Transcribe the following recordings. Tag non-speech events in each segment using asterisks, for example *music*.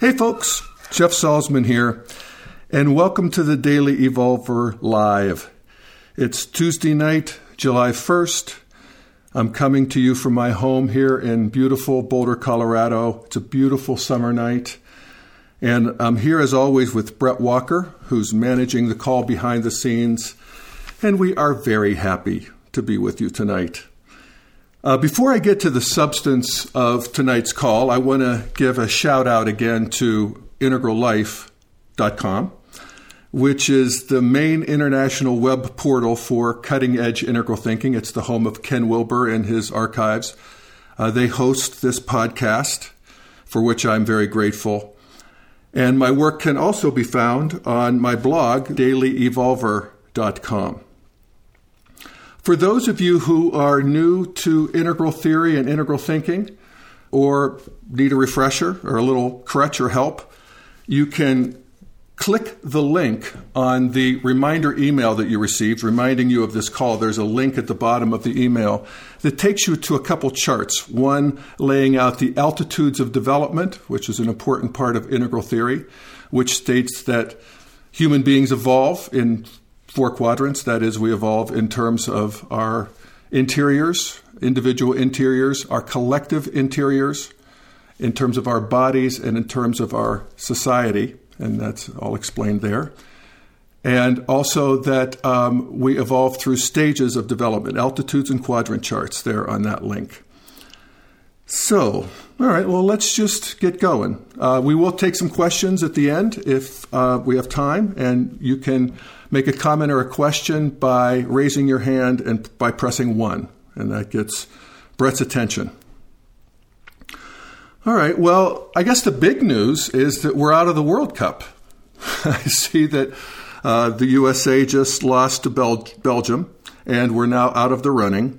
Hey, folks, Jeff Salzman here, and welcome to the Daily Evolver Live. It's Tuesday night, July 1st. I'm coming to you from my home here in beautiful Boulder, Colorado. It's a beautiful summer night. And I'm here as always with Brett Walker, who's managing the call behind the scenes. And we are very happy to be with you tonight. Uh, before I get to the substance of tonight's call, I want to give a shout out again to integrallife.com, which is the main international web portal for cutting edge integral thinking. It's the home of Ken Wilber and his archives. Uh, they host this podcast, for which I'm very grateful. And my work can also be found on my blog, dailyevolver.com. For those of you who are new to integral theory and integral thinking, or need a refresher or a little crutch or help, you can click the link on the reminder email that you received reminding you of this call. There's a link at the bottom of the email that takes you to a couple charts. One laying out the altitudes of development, which is an important part of integral theory, which states that human beings evolve in four quadrants. That is, we evolve in terms of our interiors, individual interiors, our collective interiors, in terms of our bodies, and in terms of our society. And that's all explained there. And also that um, we evolve through stages of development, altitudes and quadrant charts there on that link. So, all right, well, let's just get going. Uh, we will take some questions at the end if uh, we have time, and you can make a comment or a question by raising your hand and by pressing one, and that gets Brett's attention. All right, well, I guess the big news is that we're out of the World Cup. *laughs* I see that uh, the USA just lost to Bel- Belgium, and we're now out of the running.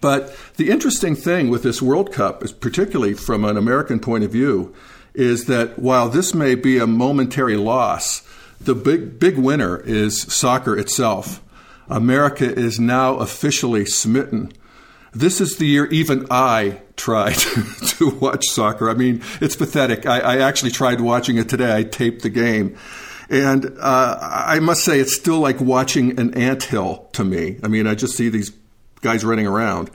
But the interesting thing with this World Cup, particularly from an American point of view, is that while this may be a momentary loss, the big big winner is soccer itself. America is now officially smitten. This is the year even I tried *laughs* to watch soccer. I mean, it's pathetic. I, I, actually tried watching it today. I taped the game. And uh, I must say, it's still like watching an ant hill to me. I mean, I just see these guys running around.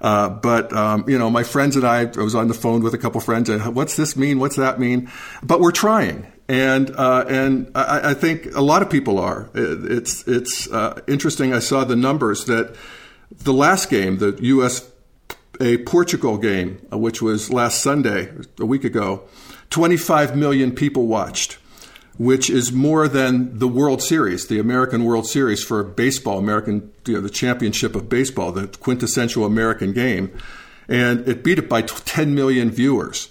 Uh, but um, you know, my friends and I, I was on the phone with a couple friends. And, What's this mean? What's that mean? But we're trying, and uh, and I, I, think a lot of people are. It's it's uh, interesting. I saw the numbers that the last game, the U.S. a Portugal game, uh, which was last Sunday, a week ago, 25 million people watched, which is more than the World Series, the American World Series for baseball, American you know, the championship of baseball, the quintessential American game, and it beat it by 10 million viewers.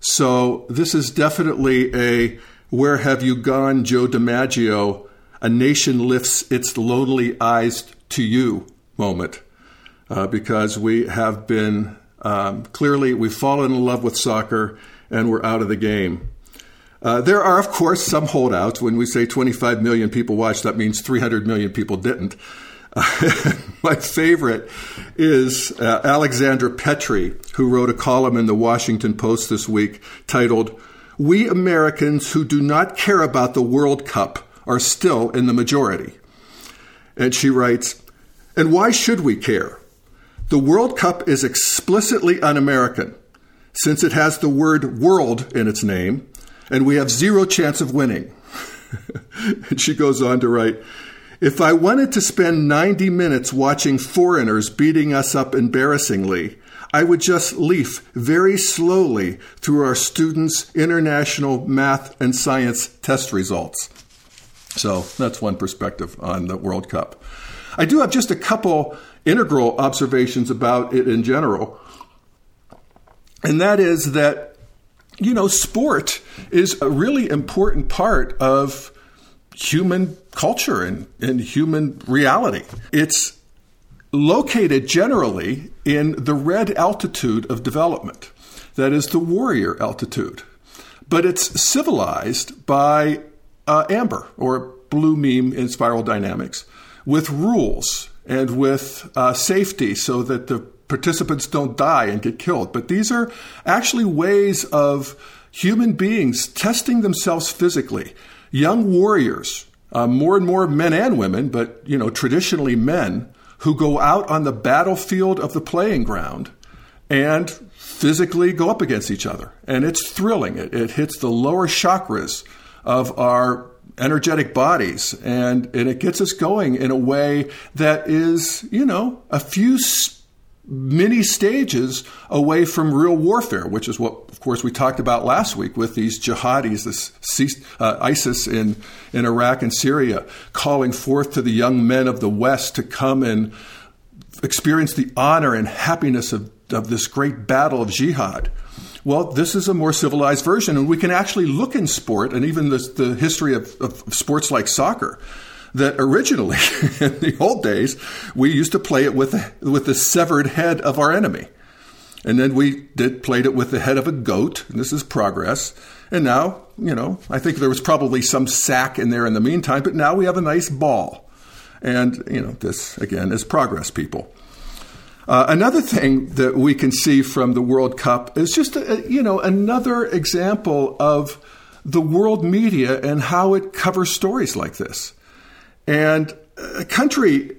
So this is definitely a where have you gone, Joe DiMaggio? A nation lifts its lonely eyes to you moment, uh, because we have been um, clearly we've fallen in love with soccer and we're out of the game. Uh, there are, of course, some holdouts. When we say 25 million people watched, that means 300 million people didn't. *laughs* my favorite is uh, Alexandra Petri, who wrote a column in the Washington Post this week titled, We Americans Who Do Not Care About the World Cup Are Still in the Majority. And she writes, And why should we care? The World Cup is explicitly un American, since it has the word world in its name, and we have zero chance of winning. *laughs* and she goes on to write, if I wanted to spend 90 minutes watching foreigners beating us up embarrassingly, I would just leaf very slowly through our students' international math and science test results. So that's one perspective on the World Cup. I do have just a couple integral observations about it in general. And that is that, you know, sport is a really important part of human culture and, and human reality. It's located generally in the red altitude of development, that is the warrior altitude. But it's civilized by uh, amber or blue meme in spiral dynamics with rules and with uh, safety so that the participants don't die and get killed. But these are actually ways of human beings testing themselves physically, young warriors, uh, more and more men and women, but you know traditionally men who go out on the battlefield of the playing ground and physically go up against each other, and it's thrilling. It, it hits the lower chakras of our energetic bodies and, and it gets us going in a way that is, you know, a few many stages away from real warfare, which is what, of course, we talked about last week with these jihadis, this uh, ISIS in, in Iraq and Syria, calling forth to the young men of the West to come and experience the honor and happiness of, of this great battle of jihad. Well, this is a more civilized version, and we can actually look in sport and even the, the history of, of sports like soccer that originally, *laughs* in the old days, we used to play it with with the severed head of our enemy, and then we did played it with the head of a goat. And this is progress. And now, you know, I think there was probably some sack in there in the meantime, but now we have a nice ball, and you know, this again is progress, people. Uh, another thing that we can see from the World Cup is just a, you know another example of the world media and how it covers stories like this. And a country,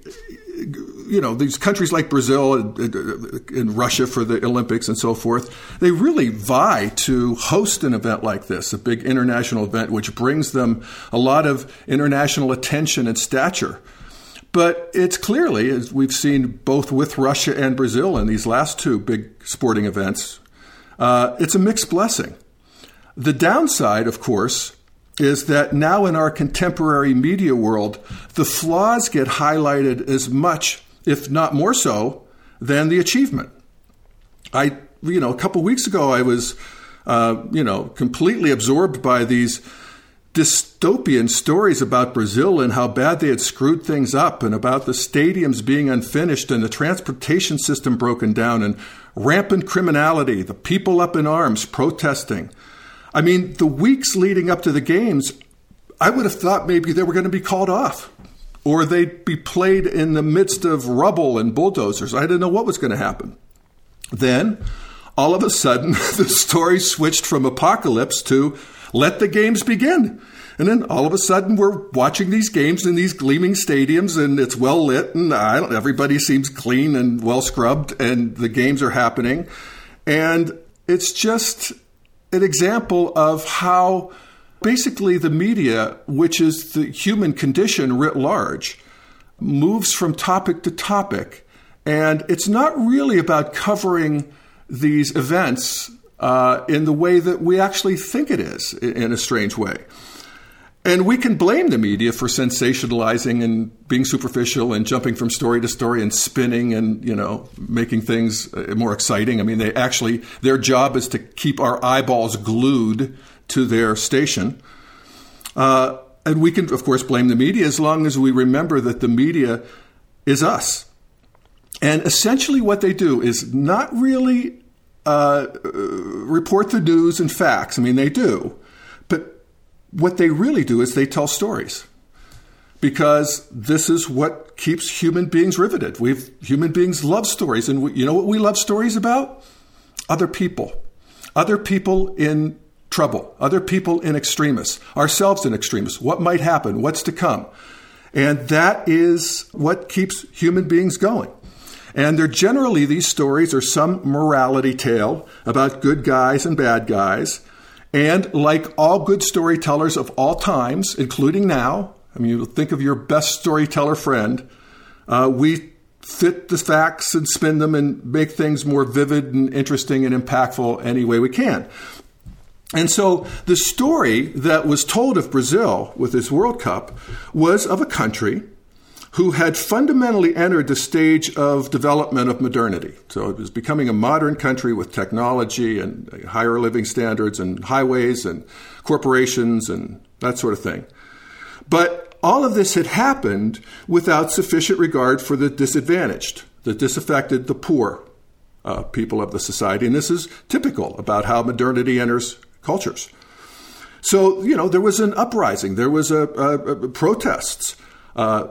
you know, these countries like Brazil and, Russia for the Olympics and so forth, they really vie to host an event like this, a big international event, which brings them a lot of international attention and stature. But it's clearly, as we've seen both with Russia and Brazil in these last two big sporting events, uh, it's a mixed blessing. The downside, of course, is that now in our contemporary media world, the flaws get highlighted as much, if not more so, than the achievement. I, you know, a couple weeks ago, I was, uh, you know, completely absorbed by these dystopian stories about Brazil and how bad they had screwed things up, and about the stadiums being unfinished and the transportation system broken down, and rampant criminality, the people up in arms protesting. I mean, the weeks leading up to the games, I would have thought maybe they were going to be called off or they'd be played in the midst of rubble and bulldozers. I didn't know what was going to happen. Then, all of a sudden, *laughs* the story switched from apocalypse to let the games begin. And then all of a sudden, we're watching these games in these gleaming stadiums, and it's well lit, and everybody seems clean and well scrubbed, and the games are happening. And it's just an example of how basically the media, which is the human condition writ large, moves from topic to topic. And it's not really about covering these events uh, in the way that we actually think it is, in a strange way. And we can blame the media for sensationalizing and being superficial and jumping from story to story and spinning and, you know, making things uh, more exciting. I mean, they actually, their job is to keep our eyeballs glued to their station. Uh, and we can, of course, blame the media as long as we remember that the media is us. And essentially, what they do is not really uh, uh report the news and facts. I mean, they do what they really do is they tell stories because this is what keeps human beings riveted. We've human beings love stories, and we, you know what we love stories about? Other people, other people in trouble, other people in extremists, ourselves in extremists. What might happen? What's to come? And that is what keeps human beings going. And they're generally, these stories are some morality tale about good guys and bad guys and like all good storytellers of all times, including now, I mean, you think of your best storyteller friend, uh, we fit the facts and spin them and make things more vivid and interesting and impactful any way we can. And so the story that was told of Brazil with this World Cup was of a country who had fundamentally entered the stage of development of modernity. So it was becoming a modern country with technology and higher living standards and highways and corporations and that sort of thing. But all of this had happened without sufficient regard for the disadvantaged, the disaffected, the poor uh, people of the society. And this is typical about how modernity enters cultures. So, you know, there was an uprising, there was a, a, a protests. Uh,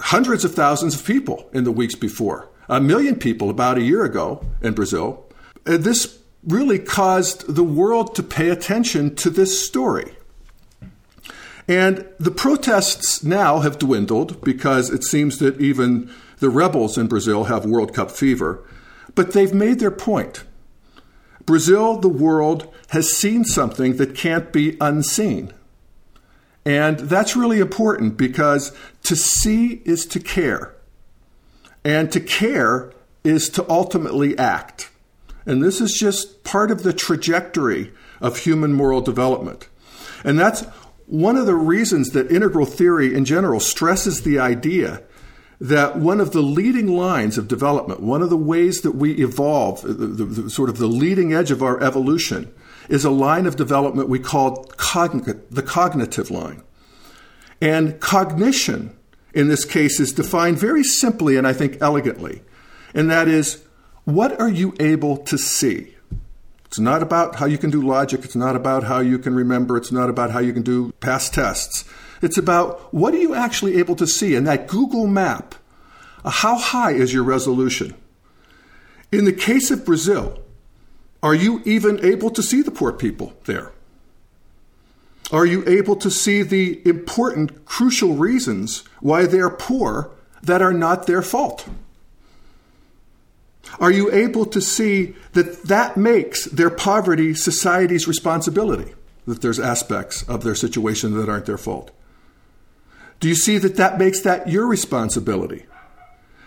hundreds of thousands of people in the weeks before, a million people about a year ago in Brazil. And this really caused the world to pay attention to this story. And the protests now have dwindled because it seems that even the rebels in Brazil have World Cup fever, but they've made their point. Brazil, the world, has seen something that can't be unseen. And that's really important because to see is to care. And to care is to ultimately act. And this is just part of the trajectory of human moral development. And that's one of the reasons that integral theory in general stresses the idea that one of the leading lines of development, one of the ways that we evolve, the, the, the, sort of the leading edge of our evolution, is a line of development we call cogn- the cognitive line. And cognition, in this case, is defined very simply and I think elegantly. And that is, what are you able to see? It's not about how you can do logic. It's not about how you can remember. It's not about how you can do past tests. It's about what are you actually able to see in that Google map? How high is your resolution? In the case of Brazil, are you even able to see the poor people there? Are you able to see the important, crucial reasons why they're poor that are not their fault? Are you able to see that that makes their poverty society's responsibility? That there's aspects of their situation that aren't their fault? Do you see that that makes that your responsibility?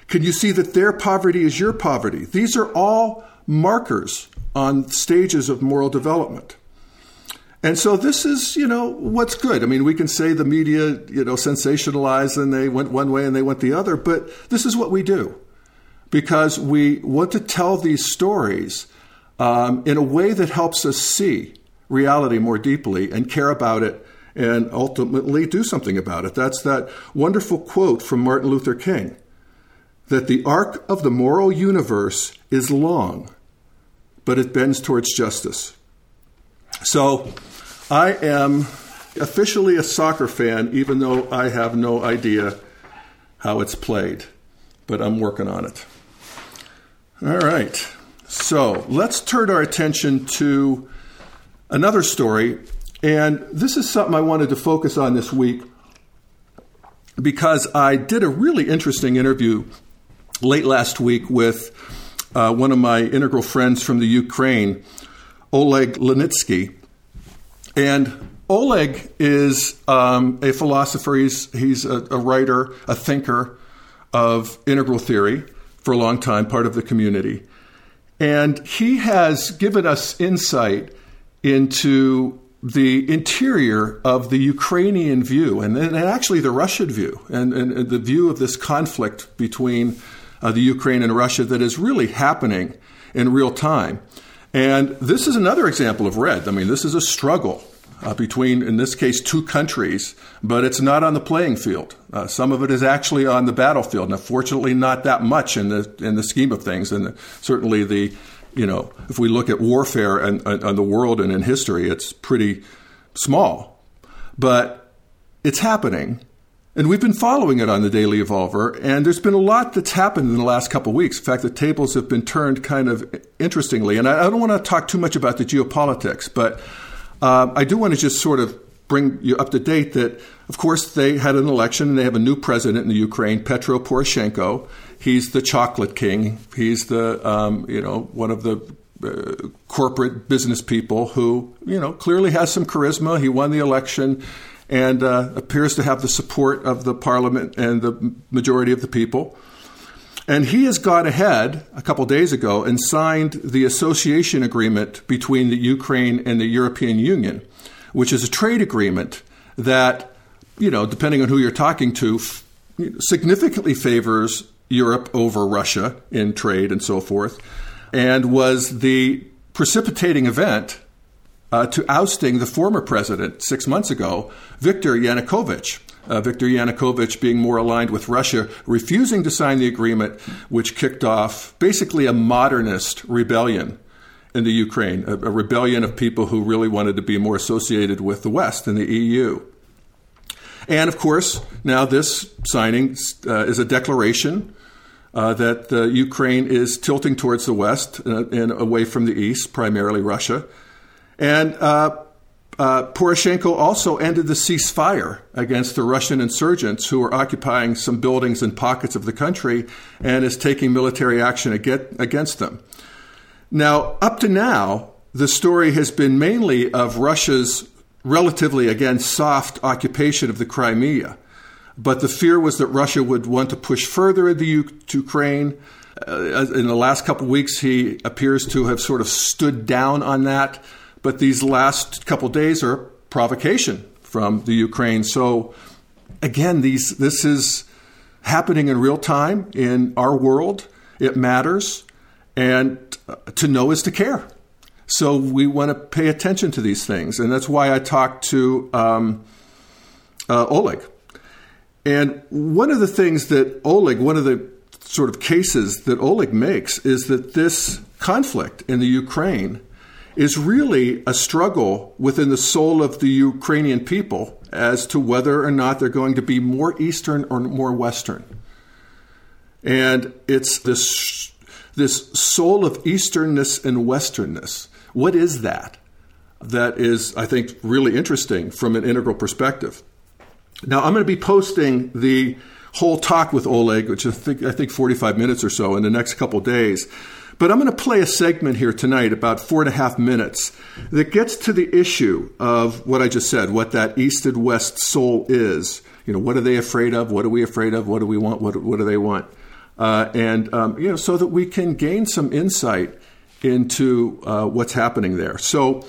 Can you see that their poverty is your poverty? These are all markers on stages of moral development. And so this is, you know, what's good. I mean, we can say the media, you know, sensationalized and they went one way and they went the other, but this is what we do because we want to tell these stories um, in a way that helps us see reality more deeply and care about it and ultimately do something about it. That's that wonderful quote from Martin Luther King that the arc of the moral universe is long, but it bends towards justice. So I am officially a soccer fan, even though I have no idea how it's played, but I'm working on it. All right. So let's turn our attention to another story. And this is something I wanted to focus on this week because I did a really interesting interview late last week with uh, one of my integral friends from the Ukraine, Oleg Linetsky. And Oleg is um, a philosopher, he's, he's a, a writer, a thinker of integral theory for a long time, part of the community. And he has given us insight into the interior of the Ukrainian view and, and actually the Russian view and, and, and, the view of this conflict between uh, the Ukraine and Russia that is really happening in real time. And this is another example of red. I mean, this is a struggle uh, between, in this case, two countries, but it's not on the playing field. Uh, some of it is actually on the battlefield. Now, fortunately, not that much in the in the scheme of things, and certainly the you know, if we look at warfare and, on the world and in history, it's pretty small, but it's happening. And we've been following it on the Daily Evolver, and there's been a lot that's happened in the last couple of weeks. In fact, the tables have been turned kind of interestingly. And I, I don't want to talk too much about the geopolitics, but uh, I do want to just sort of bring you up to date that, of course, they had an election and they have a new president in the Ukraine, Petro Poroshenko. He's the chocolate king. He's the, um, you know, one of the uh, corporate business people who, you know, clearly has some charisma. He won the election and uh, appears to have the support of the parliament and the majority of the people. And he has gone ahead a couple days ago and signed the association agreement between the Ukraine and the European Union, which is a trade agreement that, you know, depending on who you're talking to, significantly favors Europe over Russia in trade and so forth, and was the precipitating event uh, to ousting the former president six months ago, Viktor Yanukovych uh, Viktor Yanukovych being more aligned with Russia, refusing to sign the agreement, which kicked off basically a modernist rebellion in the Ukraine, a, a rebellion of people who really wanted to be more associated with the West and the EU. And of course, now this signing uh, is a declaration uh, that uh, Ukraine is tilting towards the west uh, and away from the east, primarily Russia. And uh, uh, Poroshenko also ended the ceasefire against the Russian insurgents who are occupying some buildings and pockets of the country and is taking military action against them. Now, up to now, the story has been mainly of Russia's relatively, again, soft occupation of the Crimea. But the fear was that Russia would want to push further into Ukraine. Uh, in the last couple of weeks, he appears to have sort of stood down on that. But these last couple days are provocation from the Ukraine. So again, these this is happening in real time in our world. It matters, and to know is to care. So we want to pay attention to these things, and that's why I talked to um, uh, Oleg. And one of the things that Oleg, one of the sort of cases that Oleg makes, is that this conflict in the Ukraine is really a struggle within the soul of the Ukrainian people as to whether or not they're going to be more Eastern or more Western. And it's this, this soul of Easternness and Westernness. What is that? That is, I think, really interesting from an integral perspective. Now, I'm going to be posting the whole talk with Oleg, which I think, I think 45 minutes or so, in the next couple days. But I'm going to play a segment here tonight, about four and a half minutes, that gets to the issue of what I just said, what that east and west soul is. You know, what are they afraid of? What are we afraid of? What do we want? What, what do they want? Uh, and, um, you know, so that we can gain some insight into uh, what's happening there. So,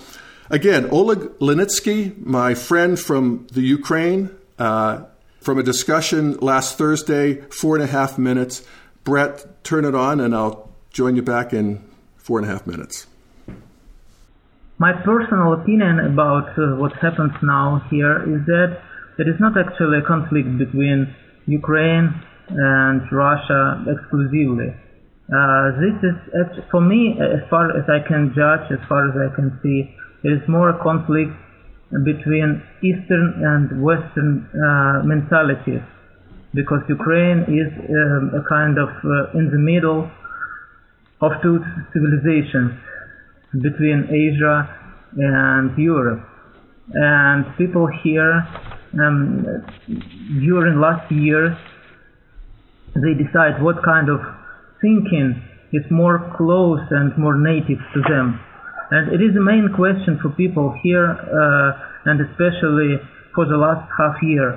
again, Oleg Linetsky, my friend from the Ukraine, uh, from a discussion last Thursday, four and a half minutes. Brett, turn it on and I'll join you back in four and a half minutes. My personal opinion about uh, what happens now here is that there is not actually a conflict between Ukraine and Russia exclusively. Uh, this is, for me, as far as I can judge, as far as I can see, there is more a conflict between Eastern and Western uh, mentalities, because Ukraine is um, a kind of uh, in the middle of two civilizations between Asia and Europe. And people here, um, during last years, they decide what kind of thinking is more close and more native to them. And it is the main question for people here, uh, and especially for the last half year.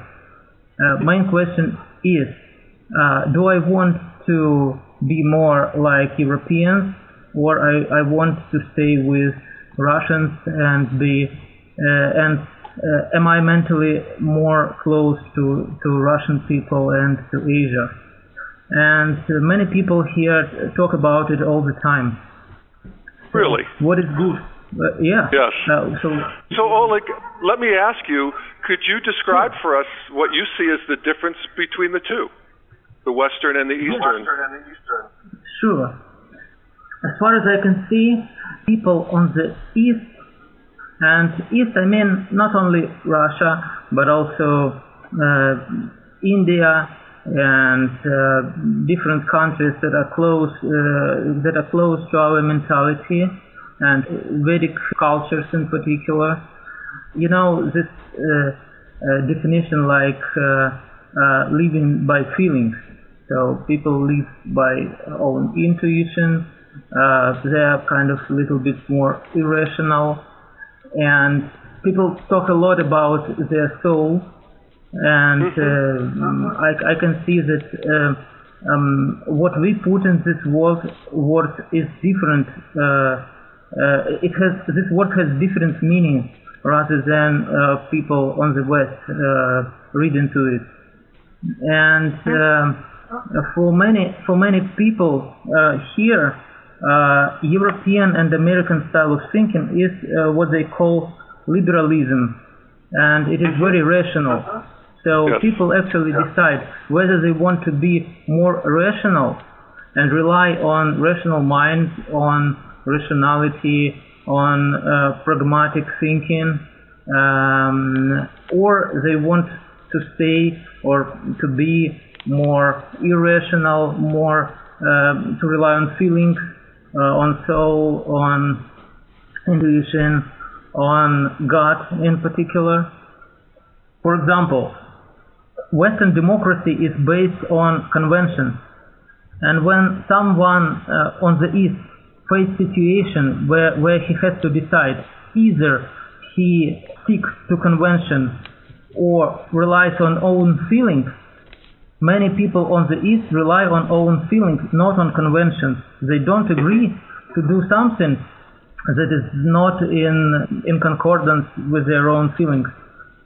Uh, main question is, uh, do I want to be more like Europeans, or I, I want to stay with Russians and be uh, and uh, am I mentally more close to, to Russian people and to Asia? And uh, many people here talk about it all the time. Really? What is good? Uh, yeah. Yes. Uh, so, so Oleg, let me ask you: Could you describe for us what you see as the difference between the two? The western and the eastern. Sure. As far as I can see, people on the east, and east I mean not only Russia, but also uh, India and uh, different countries that are close uh, that are close to our mentality and Vedic cultures in particular. You know this uh, uh, definition like uh, living by feelings so people live by own intuition. Uh, they are kind of a little bit more irrational, and people talk a lot about their soul. And mm-hmm. uh, I, I, can see that uh, um, what we put in this word, word is different. Uh, uh, it has this word has different meaning rather than uh, people on the west read into it. And um, for many for many people uh, here, uh, European and American style of thinking is uh, what they call liberalism, and it is very rational. So yes. people actually decide whether they want to be more rational and rely on rational minds, on rationality, on uh, pragmatic thinking, um, or they want to stay or to be more irrational, more uh, to rely on feelings, uh, on soul, on intuition, on God in particular. For example, Western democracy is based on conventions. And when someone uh, on the East faces situation where, where he has to decide either he sticks to convention or relies on own feelings, many people on the East rely on own feelings, not on conventions. They don't agree to do something that is not in, in concordance with their own feelings.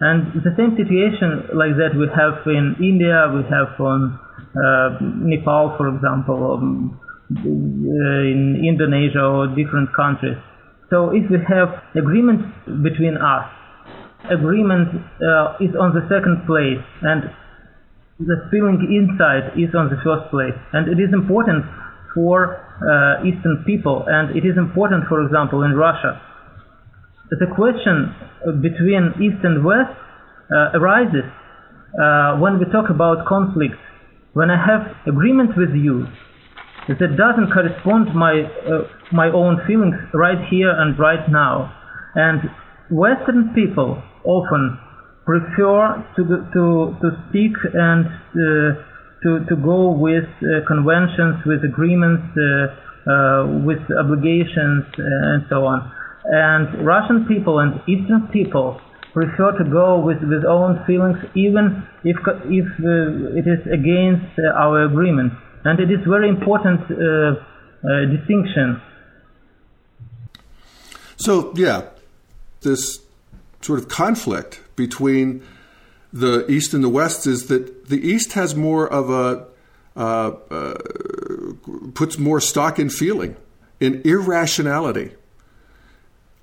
And the same situation like that we have in India, we have on uh, Nepal, for example, um, in Indonesia or different countries. So if we have agreement between us, agreement uh, is on the second place, and the feeling inside is on the first place. And it is important for uh, Eastern people, and it is important, for example, in Russia the question between East and West uh, arises uh, when we talk about conflict. When I have agreement with you that doesn't correspond my uh, my own feelings right here and right now, and Western people often prefer to to to speak and uh, to to go with uh, conventions, with agreements, uh, with obligations, and so on and Russian people and Eastern people prefer to go with, with own feelings even if, if uh, it is against uh, our agreement. And it is very important uh, uh distinction. So, yeah, this sort of conflict between the East and the West is that the East has more of a, uh, uh, puts more stock in feeling, in irrationality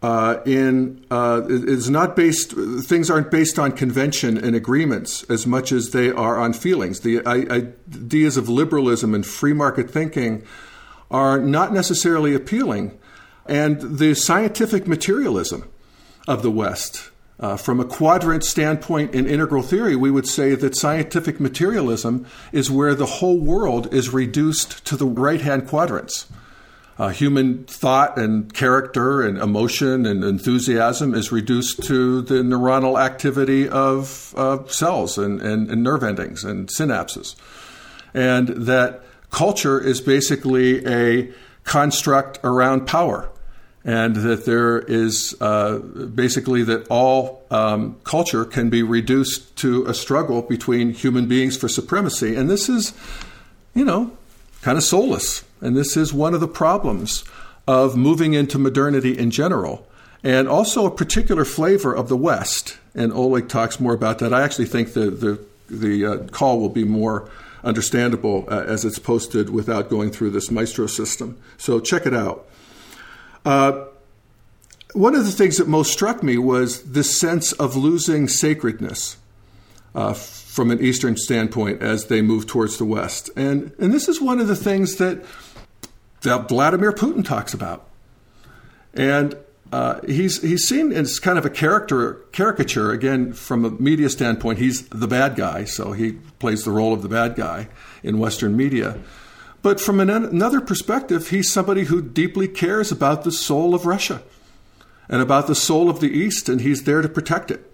uh, in uh, is not based. Things aren't based on convention and agreements as much as they are on feelings. The ideas of liberalism and free market thinking are not necessarily appealing, and the scientific materialism of the West. Uh, from a quadrant standpoint in integral theory, we would say that scientific materialism is where the whole world is reduced to the right hand quadrants uh, human thought and character and emotion and enthusiasm is reduced to the neuronal activity of uh, cells and, and, and, nerve endings and synapses. And that culture is basically a construct around power. And that there is uh, basically that all um, culture can be reduced to a struggle between human beings for supremacy. And this is, you know, kind of soulless. And this is one of the problems of moving into modernity in general, and also a particular flavor of the West. And Oleg talks more about that. I actually think the, the, the uh, call will be more understandable uh, as it's posted without going through this Maestro system. So check it out. Uh, one of the things that most struck me was this sense of losing sacredness uh, from an Eastern standpoint as they move towards the West. And, and this is one of the things that, that Vladimir Putin talks about. And uh, he's, he's seen as kind of a character caricature, again, from a media standpoint, he's the bad guy, so he plays the role of the bad guy in Western media. But from an, another perspective, he's somebody who deeply cares about the soul of Russia and about the soul of the East, and he's there to protect it.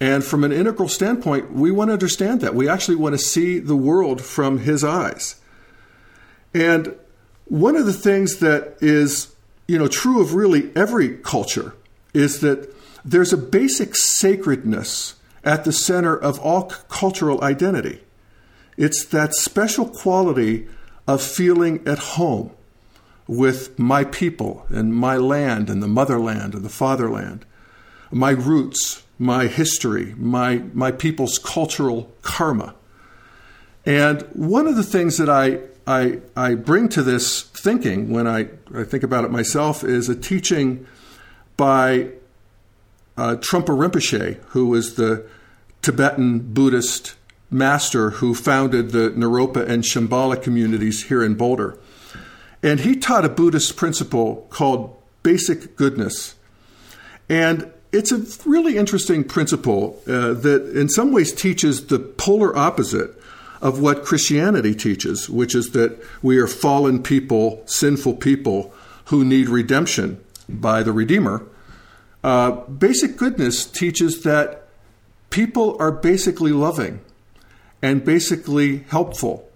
And from an integral standpoint, we want to understand that. We actually want to see the world from his eyes. And one of the things that is, you know, true of really every culture is that there's a basic sacredness at the center of all cultural identity. It's that special quality of feeling at home with my people and my land and the motherland and the fatherland, my roots, my history, my, my people's cultural karma. And one of the things that I, I, I bring to this thinking when I, I think about it myself is a teaching by uh, Trungpa Rinpoche, who was the Tibetan Buddhist master who founded the Naropa and Shambhala communities here in Boulder. And he taught a Buddhist principle called basic goodness. And it's a really interesting principle uh, that, in some ways, teaches the polar opposite of what Christianity teaches, which is that we are fallen people, sinful people who need redemption by the Redeemer. Uh, basic goodness teaches that people are basically loving and basically helpful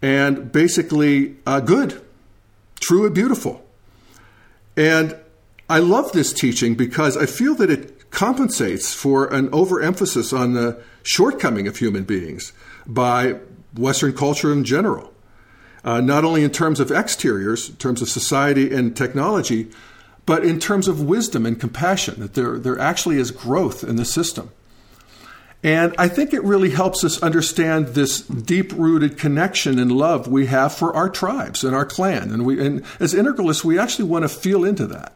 and basically uh, good, true and beautiful. And I love this teaching because I feel that it compensates for an overemphasis on the shortcoming of human beings by Western culture in general. Uh, not only in terms of exteriors, in terms of society and technology, but in terms of wisdom and compassion, that there, there actually is growth in the system. And I think it really helps us understand this deep rooted connection and love we have for our tribes and our clan. And, we, and as integralists, we actually want to feel into that.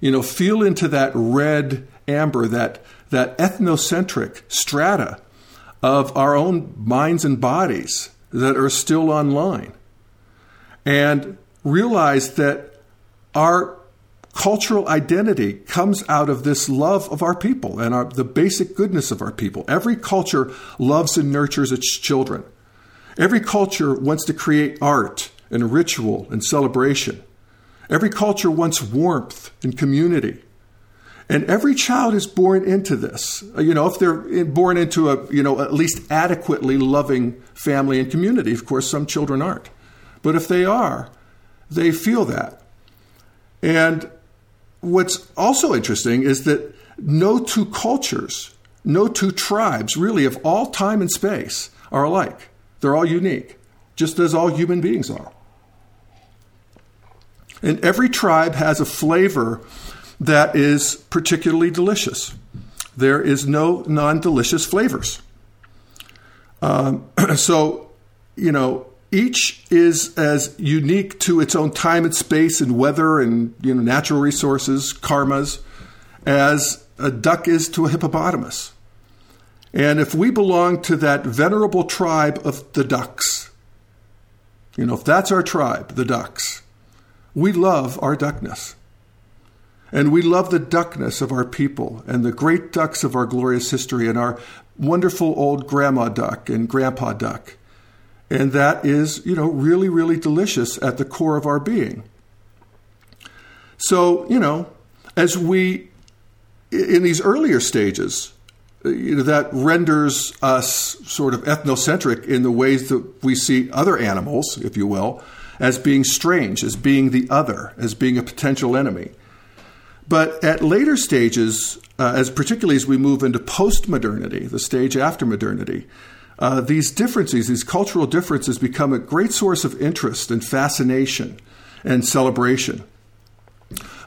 You know, feel into that red amber, that, that ethnocentric strata of our own minds and bodies that are still online. And realize that our cultural identity comes out of this love of our people and our, the basic goodness of our people. Every culture loves and nurtures its children. Every culture wants to create art and ritual and celebration. Every culture wants warmth and community. And every child is born into this. Uh, you know, if they're eh, born into a, you know, at least adequately loving family and community, of course, some children aren't. But if they are, they feel that. And what's also interesting is that no two cultures, no two tribes, really, of all time and space, are alike. They're all unique, just as all human beings are. And every tribe has a flavor that is particularly delicious. There is no non delicious flavors. Um, *clears throat* so, you know, each is as unique to its own time and space and weather and you know natural resources, karmas, as a duck is to a hippopotamus. And if we belong to that venerable tribe of the ducks, you know, if that's our tribe, the ducks, we love our duckness. And we love the duckness of our people and the great ducks of our glorious history and our wonderful old grandma duck and grandpa duck and that is, you know, really, really delicious at the core of our being. So, you know, as we, in these earlier stages, you know, that renders us sort of ethnocentric in the ways that we see other animals, if you will, as being strange, as being the other, as being a potential enemy. But at later stages, uh, as particularly as we move into post-modernity, the stage after modernity, uh, these differences, these cultural differences, become a great source of interest and fascination and celebration.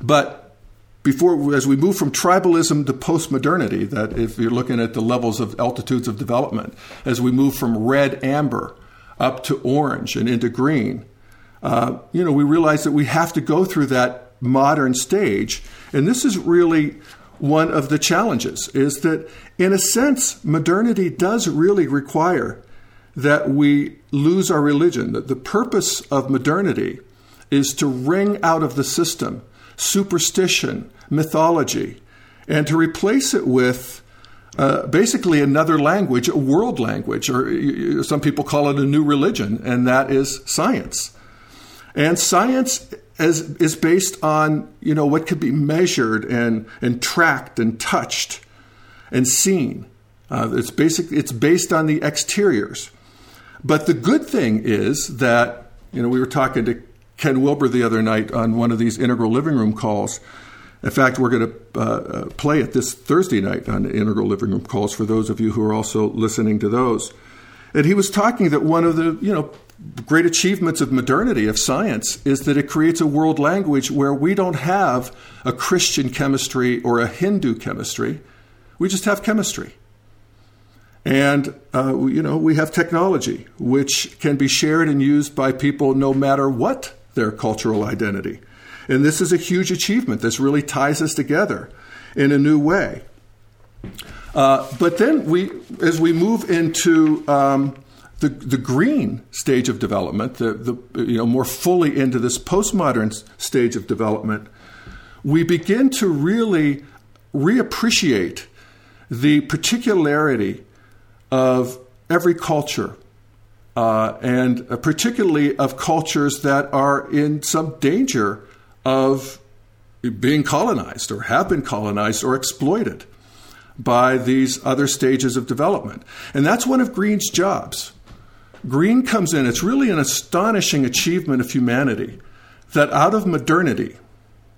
But before, as we move from tribalism to postmodernity, that if you're looking at the levels of altitudes of development, as we move from red amber up to orange and into green, uh, you know, we realize that we have to go through that modern stage, and this is really one of the challenges is that, in a sense, modernity does really require that we lose our religion. That the purpose of modernity is to wring out of the system superstition, mythology, and to replace it with uh, basically another language, a world language, or some people call it a new religion, and that is science. And science is based on you know what could be measured and, and tracked and touched and seen. Uh, it's basic. It's based on the exteriors. But the good thing is that you know we were talking to Ken Wilber the other night on one of these integral living room calls. In fact, we're going to uh, uh, play it this Thursday night on the integral living room calls for those of you who are also listening to those. And he was talking that one of the you know great achievements of modernity, of science, is that it creates a world language where we don't have a Christian chemistry or a Hindu chemistry. We just have chemistry. And, uh, you know, we have technology, which can be shared and used by people no matter what their cultural identity. And this is a huge achievement. This really ties us together in a new way. Uh, but then we, as we move into um, the, the green stage of development, the, the, you know, more fully into this postmodern stage of development, we begin to really reappreciate the particularity of every culture uh, and particularly of cultures that are in some danger of being colonized or have been colonized or exploited by these other stages of development. And that's one of Green's jobs. Green comes in, it's really an astonishing achievement of humanity that out of modernity,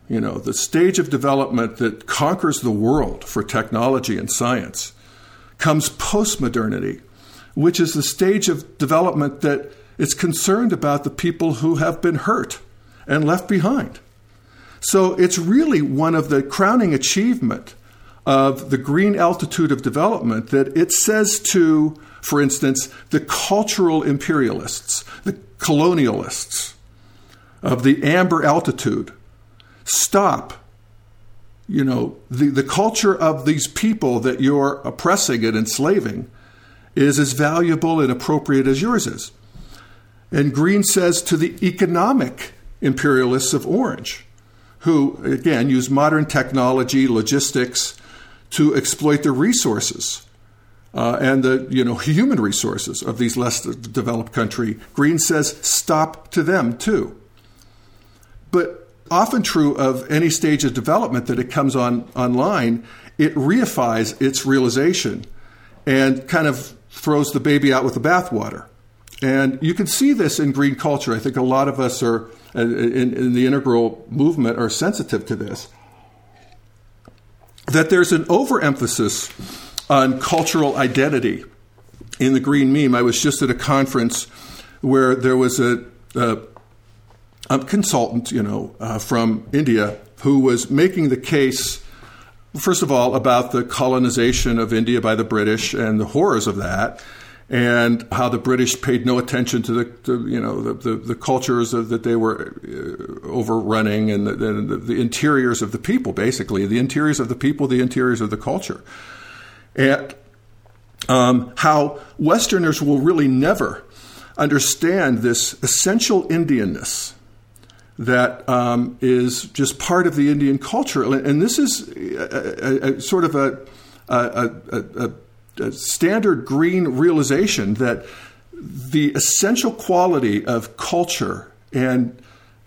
you know, the stage of development that conquers the world for technology and science, comes post-modernity, which is the stage of development that is concerned about the people who have been hurt and left behind. So it's really one of the crowning achievement of the green altitude of development that it says to, for instance, the cultural imperialists, the colonialists of the amber altitude, stop. You know, the, the culture of these people that you're oppressing and enslaving is as valuable and appropriate as yours is. And Green says to the economic imperialists of Orange, who, again, use modern technology, logistics to exploit the resources uh, and the you know human resources of these less developed country. Green says stop to them too. But often true of any stage of development that it comes on online, it reifies its realization and kind of throws the baby out with the bathwater. And you can see this in green culture. I think a lot of us are uh, in, in the integral movement are sensitive to this. That there's an overemphasis on cultural identity in the green meme. I was just at a conference where there was a, a, a consultant, you know, uh, from India who was making the case, first of all, about the colonization of India by the British and the horrors of that and how the British paid no attention to the, you know the, the, the cultures of, that they were uh, overrunning and the, the, the, interiors of the people, basically. The interiors of the people, the interiors of the culture, and um, how Westerners will really never understand this essential Indianness that um, is just part of the Indian culture, and this is a, a, a sort of a, a standard green realization that the essential quality of culture and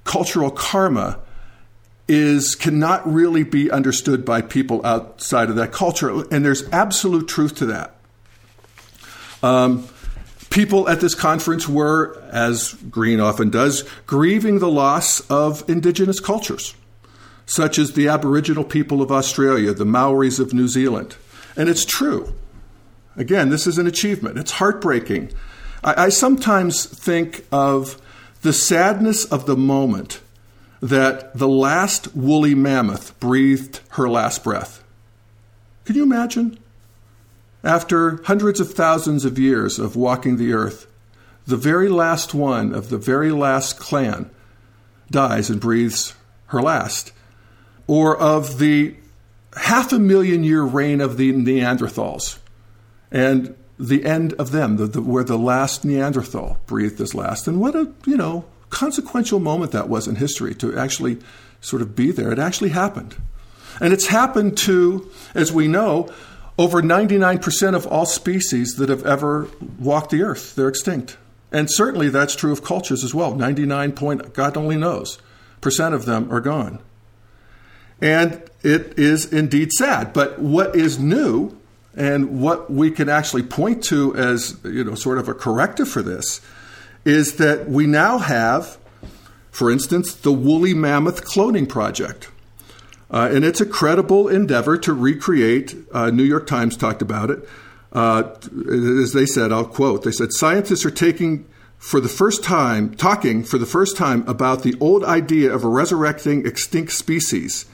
cultural karma is cannot really be understood by people outside of that culture, and there's absolute truth to that. Um, people at this conference were, as Green often does, grieving the loss of indigenous cultures, such as the Aboriginal people of Australia, the Maoris of New Zealand, and it's true. Again, this is an achievement. It's heartbreaking. I, I sometimes think of the sadness of the moment that the last woolly mammoth breathed her last breath. Can you imagine? After hundreds of thousands of years of walking the earth, the very last one of the very last clan dies and breathes her last. Or of the half a million year reign of the Neanderthals, and the end of them, the, the, where the last Neanderthal breathed his last. And what a, you know, consequential moment that was in history to actually sort of be there. It actually happened. And it's happened to, as we know, over 99% of all species that have ever walked the earth. They're extinct. And certainly that's true of cultures as well. 99 point, God only knows, percent of them are gone. And it is indeed sad. But what is new and what we can actually point to as, you know, sort of a corrective for this is that we now have, for instance, the woolly mammoth cloning project. Uh, and it's a credible endeavor to recreate, uh, New York Times talked about it. Uh, as they said, I'll quote, they said, scientists are taking for the first time, talking for the first time about the old idea of resurrecting extinct species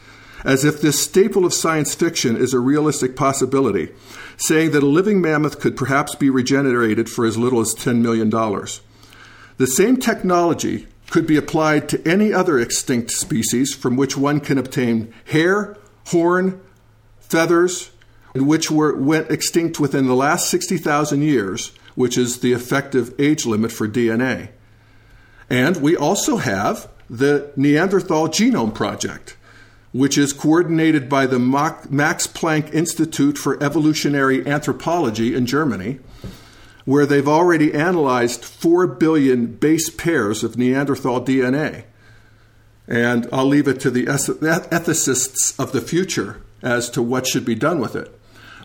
as if this staple of science fiction is a realistic possibility, saying that a living mammoth could perhaps be regenerated for as little as $10 million. The same technology could be applied to any other extinct species from which one can obtain hair, horn, feathers, and which were, went extinct within the last 60,000 years, which is the effective age limit for DNA. And we also have the Neanderthal Genome Project, which is coordinated by the Max Planck Institute for Evolutionary Anthropology in Germany, where they've already analyzed 4 billion base pairs of Neanderthal DNA. And I'll leave it to the ethicists of the future as to what should be done with it.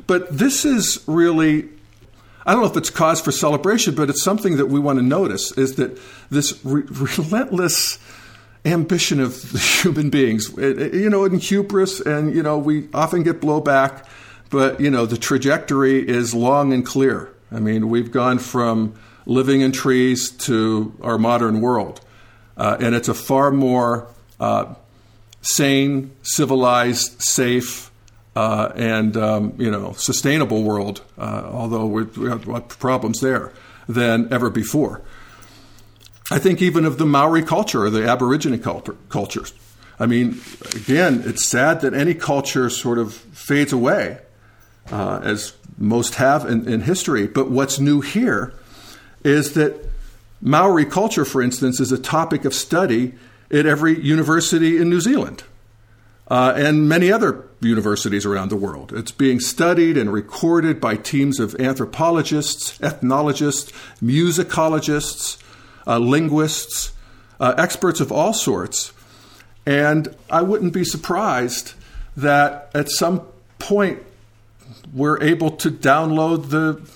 But this is really, I don't know if it's cause for celebration, but it's something that we want to notice is that this re- relentless ambition of *laughs* human beings, you know, in hubris, and, you know, we often get blowback, but, you know, the trajectory is long and clear. I mean, we've gone from living in trees to our modern world. Uh, and it's a far more uh, sane, civilized, safe, uh, and um, you know sustainable world, uh, although we have problems there, than ever before. I think even of the Maori culture or the Aborigine culture, cultures. I mean, again, it's sad that any culture sort of fades away, uh, as most have in, in history. But what's new here is that Maori culture, for instance, is a topic of study at every university in New Zealand uh, and many other universities around the world. It's being studied and recorded by teams of anthropologists, ethnologists, musicologists, uh, linguists, uh, experts of all sorts. And I wouldn't be surprised that at some point we're able to download the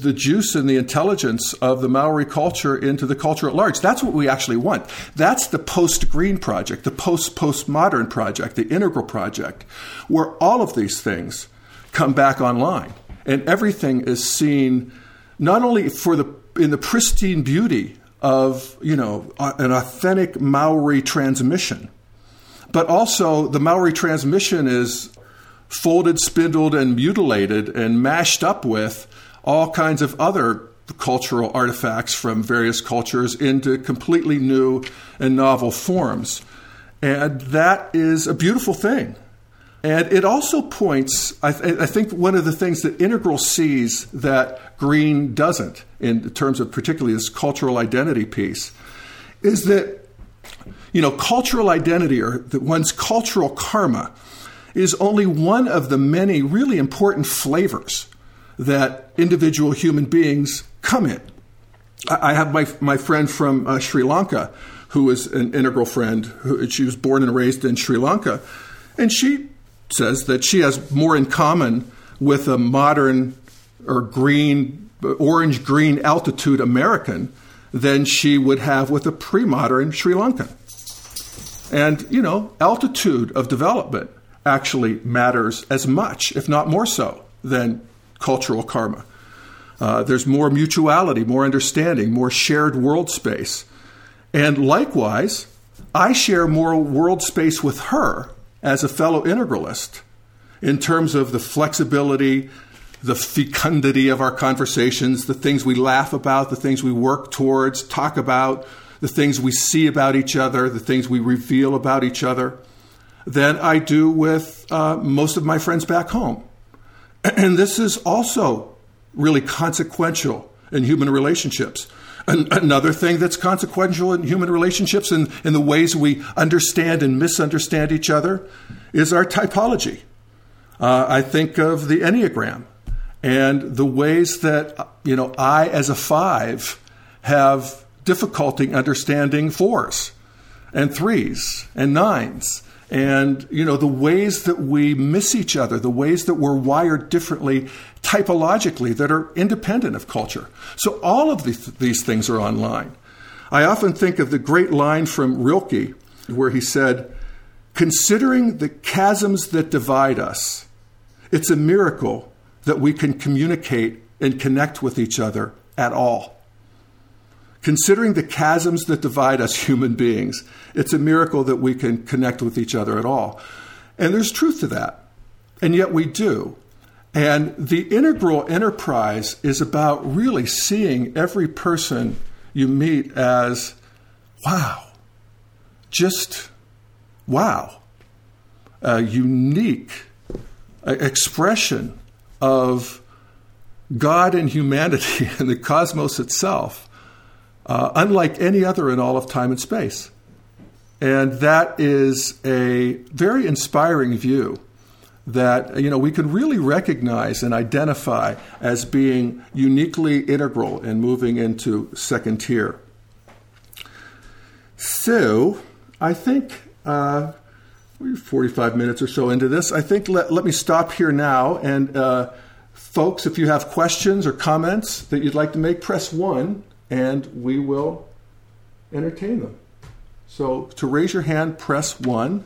the juice and the intelligence of the Maori culture into the culture at large. That's what we actually want. That's the post green project, the post postmodern project, the integral project, where all of these things come back online and everything is seen not only for the in the pristine beauty of you know an authentic Maori transmission, but also the Maori transmission is folded, spindled, and mutilated and mashed up with all kinds of other cultural artifacts from various cultures into completely new and novel forms. And that is a beautiful thing. And it also points, I, th- I, think, one of the things that Integral sees that Green doesn't, in terms of particularly this cultural identity piece, is that, you know, cultural identity or that one's cultural karma is only one of the many really important flavors that individual human beings come in. I have my, my friend from uh, Sri Lanka who is an integral friend. Who, she was born and raised in Sri Lanka. And she says that she has more in common with a modern or green, orange green altitude American than she would have with a pre modern Sri Lankan. And, you know, altitude of development actually matters as much, if not more so, than cultural karma. Uh, there's more mutuality, more understanding, more shared world space. And likewise, I share more world space with her as a fellow integralist in terms of the flexibility, the fecundity of our conversations, the things we laugh about, the things we work towards, talk about, the things we see about each other, the things we reveal about each other, than I do with uh, most of my friends back home. *clears throat* And this is also really consequential in human relationships. And another thing that's consequential in human relationships and in the ways we understand and misunderstand each other is our typology. Uh, I think of the Enneagram and the ways that, you know, I as a five have difficulty understanding fours and threes and nines and you know the ways that we miss each other the ways that we're wired differently typologically that are independent of culture. So all of these, these things are online. I often think of the great line from rilke where he said considering the chasms that divide us it's a miracle that we can communicate and connect with each other at all Considering the chasms that divide us human beings, it's a miracle that we can connect with each other at all. And there's truth to that. And yet we do. And the integral enterprise is about really seeing every person you meet as wow, just wow, a unique uh, expression of God and humanity *laughs* and the cosmos itself uh, unlike any other in all of time and space. And that is a very inspiring view that you know we can really recognize and identify as being uniquely integral in moving into second tier. So, I think uh, we're 45 minutes or so into this. I think let, let me stop here now. And uh, folks, if you have questions or comments that you'd like to make, press one, and we will entertain them. So, to raise your hand, press one.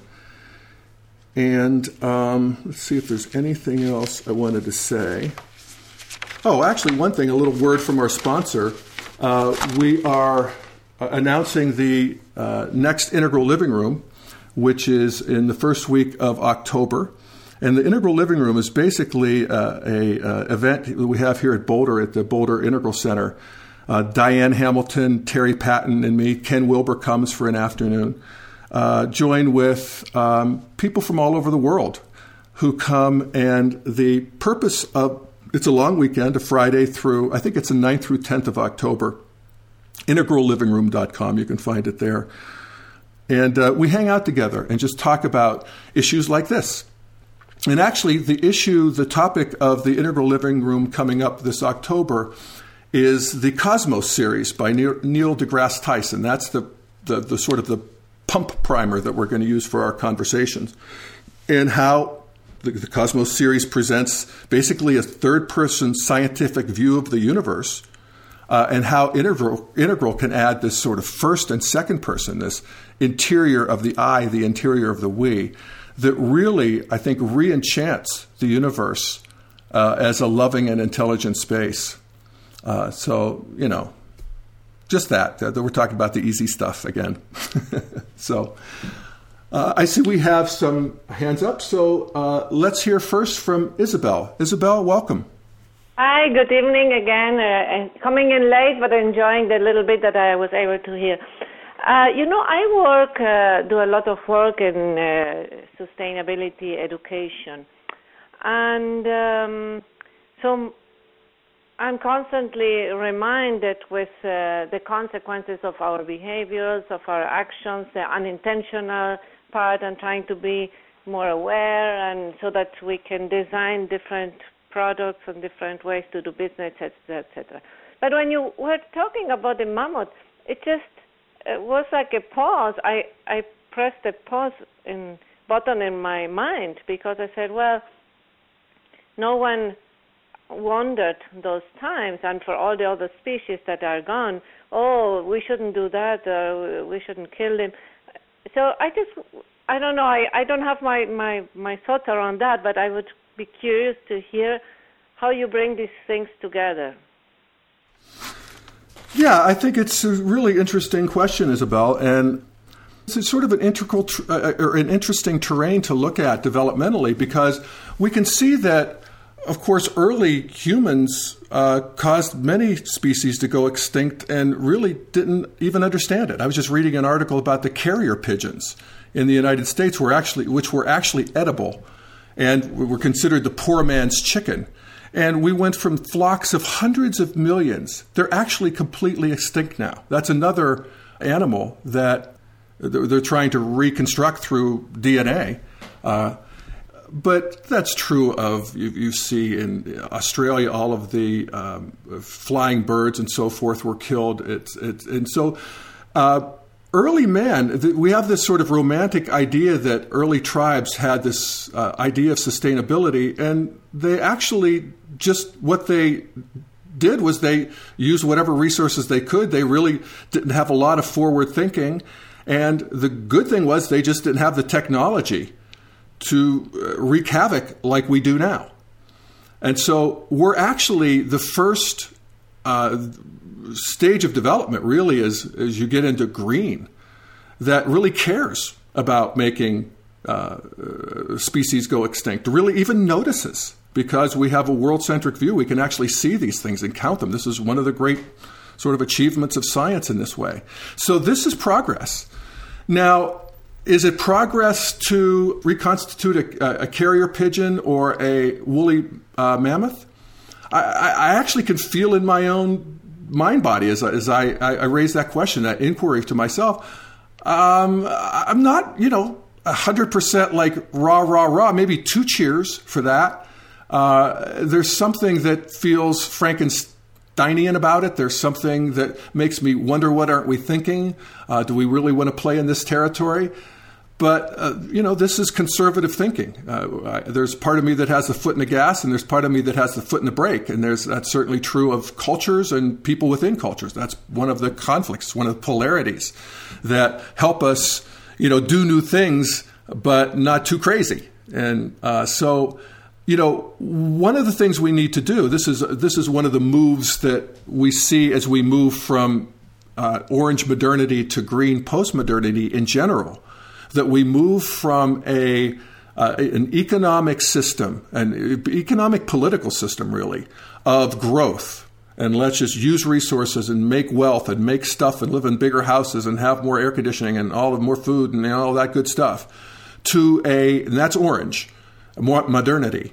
And um, let's see if there's anything else I wanted to say. Oh, actually, one thing, a little word from our sponsor. Uh, we are uh, announcing the uh, next Integral Living Room, which is in the first week of October. And the Integral Living Room is basically uh, a uh, event that we have here at Boulder at the Boulder Integral Center. Uh, Diane Hamilton, Terry Patton, and me. Ken Wilber comes for an afternoon uh, join with um, people from all over the world who come. And the purpose of it's a long weekend, a Friday through, I think it's the 9th through 10th of October. IntegralLivingRoom.com, you can find it there. And uh, we hang out together and just talk about issues like this. And actually, the issue, the topic of the Integral Living Room coming up this October is the Cosmos series by Neil deGrasse Tyson. That's the, the, the sort of the pump primer that we're going to use for our conversations, and how the, the Cosmos series presents basically a third person scientific view of the universe. Uh, and how integral, integral can add this sort of first and second person, this interior of the I, the interior of the we, that really, I think, re enchants the universe uh, as a loving and intelligent space. Uh, so, you know, just that, that we're talking about the easy stuff again. *laughs* so uh, I see we have some hands up. So uh, let's hear first from Isabel. Isabel, welcome. Hi, good evening again. Uh, coming in late, but enjoying the little bit that I was able to hear. Uh, you know, I work, uh, do a lot of work in uh, sustainability education. And um, so I'm constantly reminded with uh, the consequences of our behaviors, of our actions, the unintentional part, and trying to be more aware, and so that we can design different products and different ways to do business, etc., etc. But when you were talking about the mammoth, it just it was like a pause. I I pressed a pause in button in my mind because I said, well, no one wondered those times, and for all the other species that are gone, oh, we shouldn't do that, uh, we shouldn't kill them. So I just, I don't know, I, I don't have my, my, my thoughts around that, but I would be curious to hear how you bring these things together. Yeah, I think it's a really interesting question, Isabel, and it's sort of an integral uh, or an interesting terrain to look at developmentally because we can see that of course, early humans uh, caused many species to go extinct and really didn't even understand it. I was just reading an article about the carrier pigeons in the United States, were actually, which were actually edible and were considered the poor man's chicken. And we went from flocks of hundreds of millions. They're actually completely extinct now. That's another animal that they're trying to reconstruct through DNA. Uh, but that's true of you, you, see in Australia all of the um, flying birds and so forth were killed. It's, it's and so uh, early man we have this sort of romantic idea that early tribes had this uh, idea of sustainability, and they actually just what they did was they used whatever resources they could. They really didn't have a lot of forward thinking, and the good thing was they just didn't have the technology to uh, wreak havoc like we do now. And so we're actually the first uh, stage of development, really, as, as you get into green, that really cares about making uh, species go extinct, really even notices because we have a world centric view. We can actually see these things and count them. This is one of the great sort of achievements of science in this way. So, this is progress. Now, is it progress to reconstitute a, a carrier pigeon or a woolly uh, mammoth? I, I, actually can feel in my own mind body as, as I, I, raise that question, that inquiry to myself. Um, I'm not, you know, 100% like rah, rah, rah, maybe two cheers for that. Uh, there's something that feels Frankensteinian about it. There's something that makes me wonder what aren't we thinking? Uh, do we really want to play in this territory? But, uh, you know, this is conservative thinking. Uh, I, there's part of me that has the foot in the gas, and there's part of me that has the foot in the brake. And there's, that's certainly true of cultures and people within cultures. That's one of the conflicts, one of the polarities that help us, you know, do new things, but not too crazy. And uh, so, you know, one of the things we need to do, this is, this is one of the moves that we see as we move from uh, orange modernity to green postmodernity in general that we move from a uh, an economic system, an economic political system, really, of growth. And let's just use resources and make wealth and make stuff and live in bigger houses and have more air conditioning and all of more food and all that good stuff. To a, and that's orange, modernity,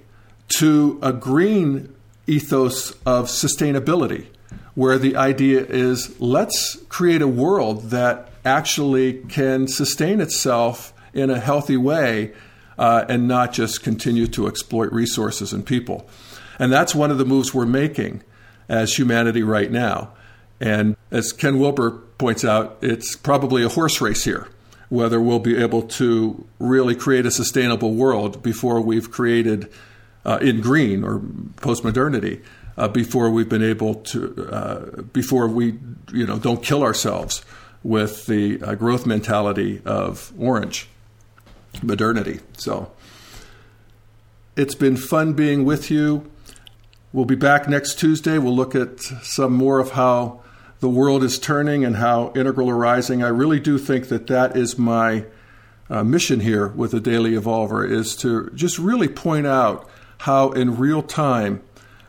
to a green ethos of sustainability, where the idea is let's create a world that actually can sustain itself in a healthy way uh, and not just continue to exploit resources and people. And that's one of the moves we're making as humanity right now. And as Ken Wilber points out, it's probably a horse race here, whether we'll be able to really create a sustainable world before we've created uh, in green or postmodernity. Uh, before we've been able to, uh, before we, you know, don't kill ourselves with the uh, growth mentality of orange modernity. So it's been fun being with you. We'll be back next Tuesday. We'll look at some more of how the world is turning and how integral arising. I really do think that that is my uh, mission here with the Daily Evolver is to just really point out how in real time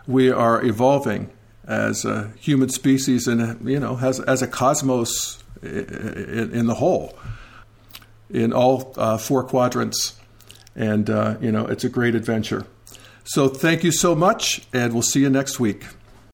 we are evolving as a human species and you know as, as a cosmos in, in the whole, in all uh, four quadrants. And, uh, you know, it's a great adventure. So thank you so much, and we'll see you next week.